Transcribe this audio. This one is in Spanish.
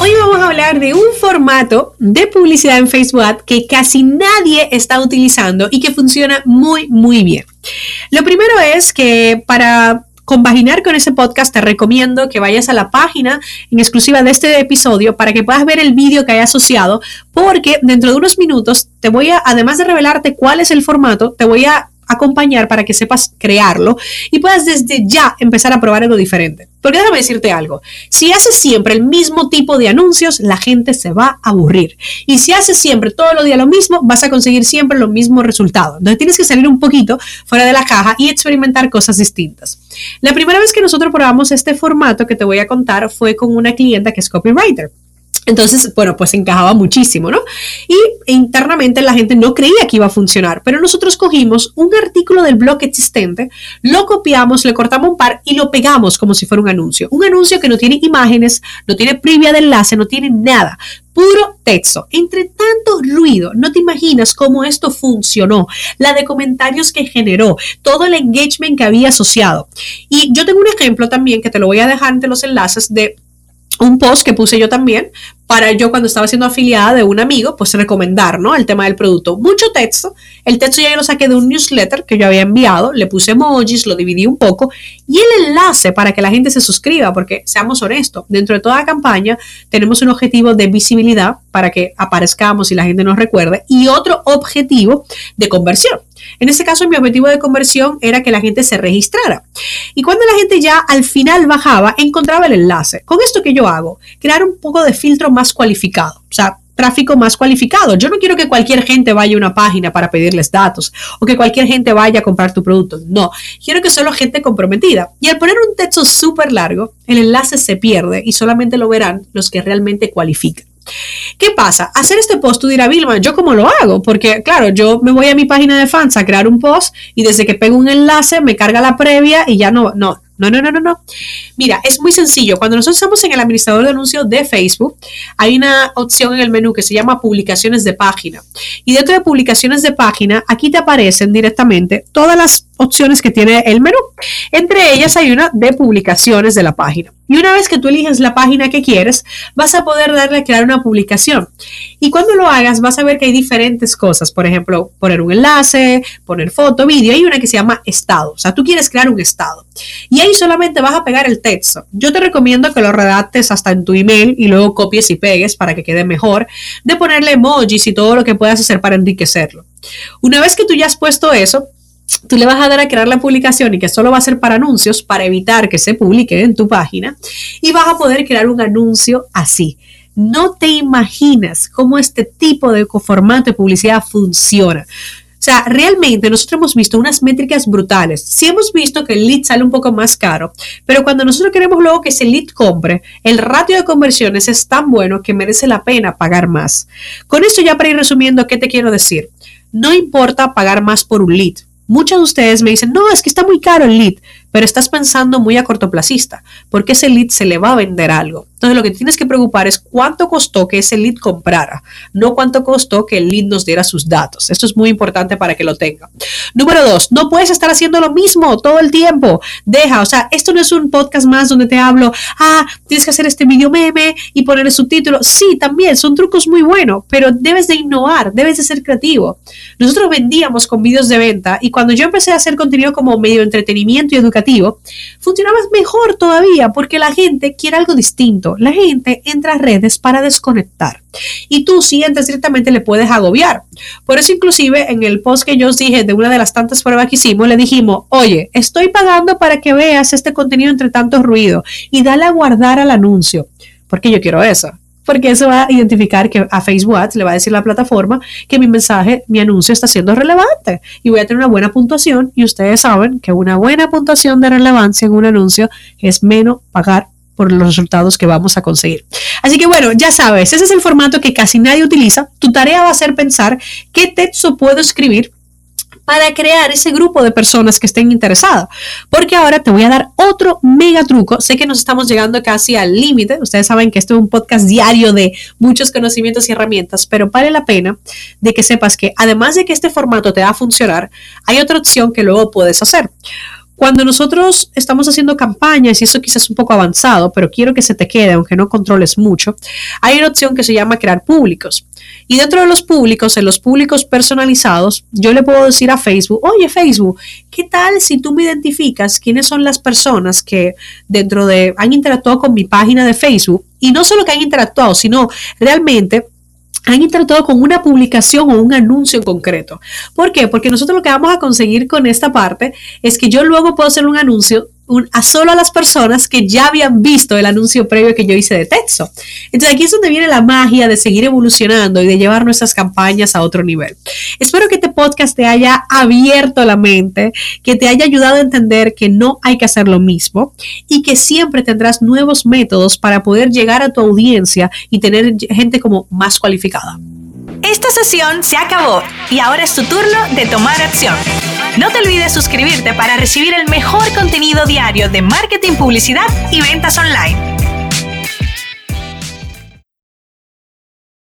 Hoy vamos a hablar de un formato de publicidad en Facebook que casi nadie está utilizando y que funciona muy, muy bien. Lo primero es que para compaginar con ese podcast, te recomiendo que vayas a la página en exclusiva de este episodio para que puedas ver el vídeo que hay asociado, porque dentro de unos minutos te voy a, además de revelarte cuál es el formato, te voy a acompañar para que sepas crearlo y puedas desde ya empezar a probar algo diferente. Porque déjame decirte algo, si haces siempre el mismo tipo de anuncios, la gente se va a aburrir. Y si haces siempre todos los días lo mismo, vas a conseguir siempre los mismos resultados. Entonces tienes que salir un poquito fuera de la caja y experimentar cosas distintas. La primera vez que nosotros probamos este formato que te voy a contar fue con una clienta que es copywriter. Entonces, bueno, pues encajaba muchísimo, ¿no? Y internamente la gente no creía que iba a funcionar, pero nosotros cogimos un artículo del blog existente, lo copiamos, le cortamos un par y lo pegamos como si fuera un anuncio. Un anuncio que no tiene imágenes, no tiene previa de enlace, no tiene nada. Puro texto. Entre tanto ruido, no te imaginas cómo esto funcionó, la de comentarios que generó, todo el engagement que había asociado. Y yo tengo un ejemplo también que te lo voy a dejar entre los enlaces de un post que puse yo también para yo cuando estaba siendo afiliada de un amigo, pues recomendar, ¿no? El tema del producto. Mucho texto. El texto ya yo lo saqué de un newsletter que yo había enviado, le puse emojis, lo dividí un poco y el enlace para que la gente se suscriba, porque seamos honestos, dentro de toda campaña tenemos un objetivo de visibilidad para que aparezcamos y la gente nos recuerde y otro objetivo de conversión. En este caso, mi objetivo de conversión era que la gente se registrara. Y cuando la gente ya al final bajaba, encontraba el enlace. Con esto que yo hago, crear un poco de filtro más cualificado. O sea, tráfico más cualificado. Yo no quiero que cualquier gente vaya a una página para pedirles datos o que cualquier gente vaya a comprar tu producto. No, quiero que solo gente comprometida. Y al poner un texto súper largo, el enlace se pierde y solamente lo verán los que realmente cualifican. ¿Qué pasa? Hacer este post, tú dirás, Vilma, ¿yo cómo lo hago? Porque, claro, yo me voy a mi página de fans a crear un post y desde que pego un enlace me carga la previa y ya no, no, no, no, no, no, no. Mira, es muy sencillo. Cuando nosotros estamos en el administrador de anuncios de Facebook, hay una opción en el menú que se llama publicaciones de página. Y dentro de publicaciones de página, aquí te aparecen directamente todas las opciones que tiene el menú. Entre ellas hay una de publicaciones de la página. Y una vez que tú eliges la página que quieres, vas a poder darle a crear una publicación. Y cuando lo hagas, vas a ver que hay diferentes cosas. Por ejemplo, poner un enlace, poner foto, vídeo. Hay una que se llama estado. O sea, tú quieres crear un estado. Y ahí solamente vas a pegar el texto. Yo te recomiendo que lo redactes hasta en tu email y luego copies y pegues para que quede mejor. De ponerle emojis y todo lo que puedas hacer para enriquecerlo. Una vez que tú ya has puesto eso, tú le vas a dar a crear la publicación y que solo va a ser para anuncios para evitar que se publique en tu página y vas a poder crear un anuncio así. No te imaginas cómo este tipo de formato de publicidad funciona. O sea, realmente nosotros hemos visto unas métricas brutales. Sí hemos visto que el lead sale un poco más caro, pero cuando nosotros queremos luego que ese lead compre, el ratio de conversiones es tan bueno que merece la pena pagar más. Con esto ya para ir resumiendo, ¿qué te quiero decir? No importa pagar más por un lead. Muchos de ustedes me dicen, no, es que está muy caro el lead, pero estás pensando muy a cortoplacista, porque ese lead se le va a vender algo. Entonces lo que tienes que preocupar es cuánto costó que ese lead comprara, no cuánto costó que el lead nos diera sus datos. Esto es muy importante para que lo tenga. Número dos, no puedes estar haciendo lo mismo todo el tiempo. Deja, o sea, esto no es un podcast más donde te hablo, ah, tienes que hacer este video meme y poner el subtítulo. Sí, también son trucos muy buenos, pero debes de innovar, debes de ser creativo. Nosotros vendíamos con vídeos de venta y cuando yo empecé a hacer contenido como medio entretenimiento y educativo, funcionaba mejor todavía porque la gente quiere algo distinto la gente entra a redes para desconectar. Y tú si entras directamente le puedes agobiar. Por eso inclusive en el post que yo os dije de una de las tantas pruebas que hicimos, le dijimos, oye, estoy pagando para que veas este contenido entre tanto ruido y dale a guardar al anuncio, porque yo quiero eso porque eso va a identificar que a Facebook le va a decir la plataforma que mi mensaje, mi anuncio está siendo relevante y voy a tener una buena puntuación. Y ustedes saben que una buena puntuación de relevancia en un anuncio es menos pagar por los resultados que vamos a conseguir. Así que bueno, ya sabes, ese es el formato que casi nadie utiliza. Tu tarea va a ser pensar qué texto puedo escribir para crear ese grupo de personas que estén interesadas. Porque ahora te voy a dar otro mega truco. Sé que nos estamos llegando casi al límite. Ustedes saben que esto es un podcast diario de muchos conocimientos y herramientas, pero vale la pena de que sepas que además de que este formato te va a funcionar, hay otra opción que luego puedes hacer. Cuando nosotros estamos haciendo campañas, y eso quizás es un poco avanzado, pero quiero que se te quede, aunque no controles mucho, hay una opción que se llama crear públicos. Y dentro de los públicos, en los públicos personalizados, yo le puedo decir a Facebook, oye Facebook, ¿qué tal si tú me identificas quiénes son las personas que dentro de, han interactuado con mi página de Facebook? Y no solo que han interactuado, sino realmente han interactuado con una publicación o un anuncio en concreto. ¿Por qué? Porque nosotros lo que vamos a conseguir con esta parte es que yo luego puedo hacer un anuncio a solo a las personas que ya habían visto el anuncio previo que yo hice de texto. Entonces aquí es donde viene la magia de seguir evolucionando y de llevar nuestras campañas a otro nivel. Espero que este podcast te haya abierto la mente, que te haya ayudado a entender que no hay que hacer lo mismo y que siempre tendrás nuevos métodos para poder llegar a tu audiencia y tener gente como más cualificada. Esta sesión se acabó y ahora es tu turno de tomar acción. No te olvides suscribirte para recibir el mejor contenido diario de marketing, publicidad y ventas online.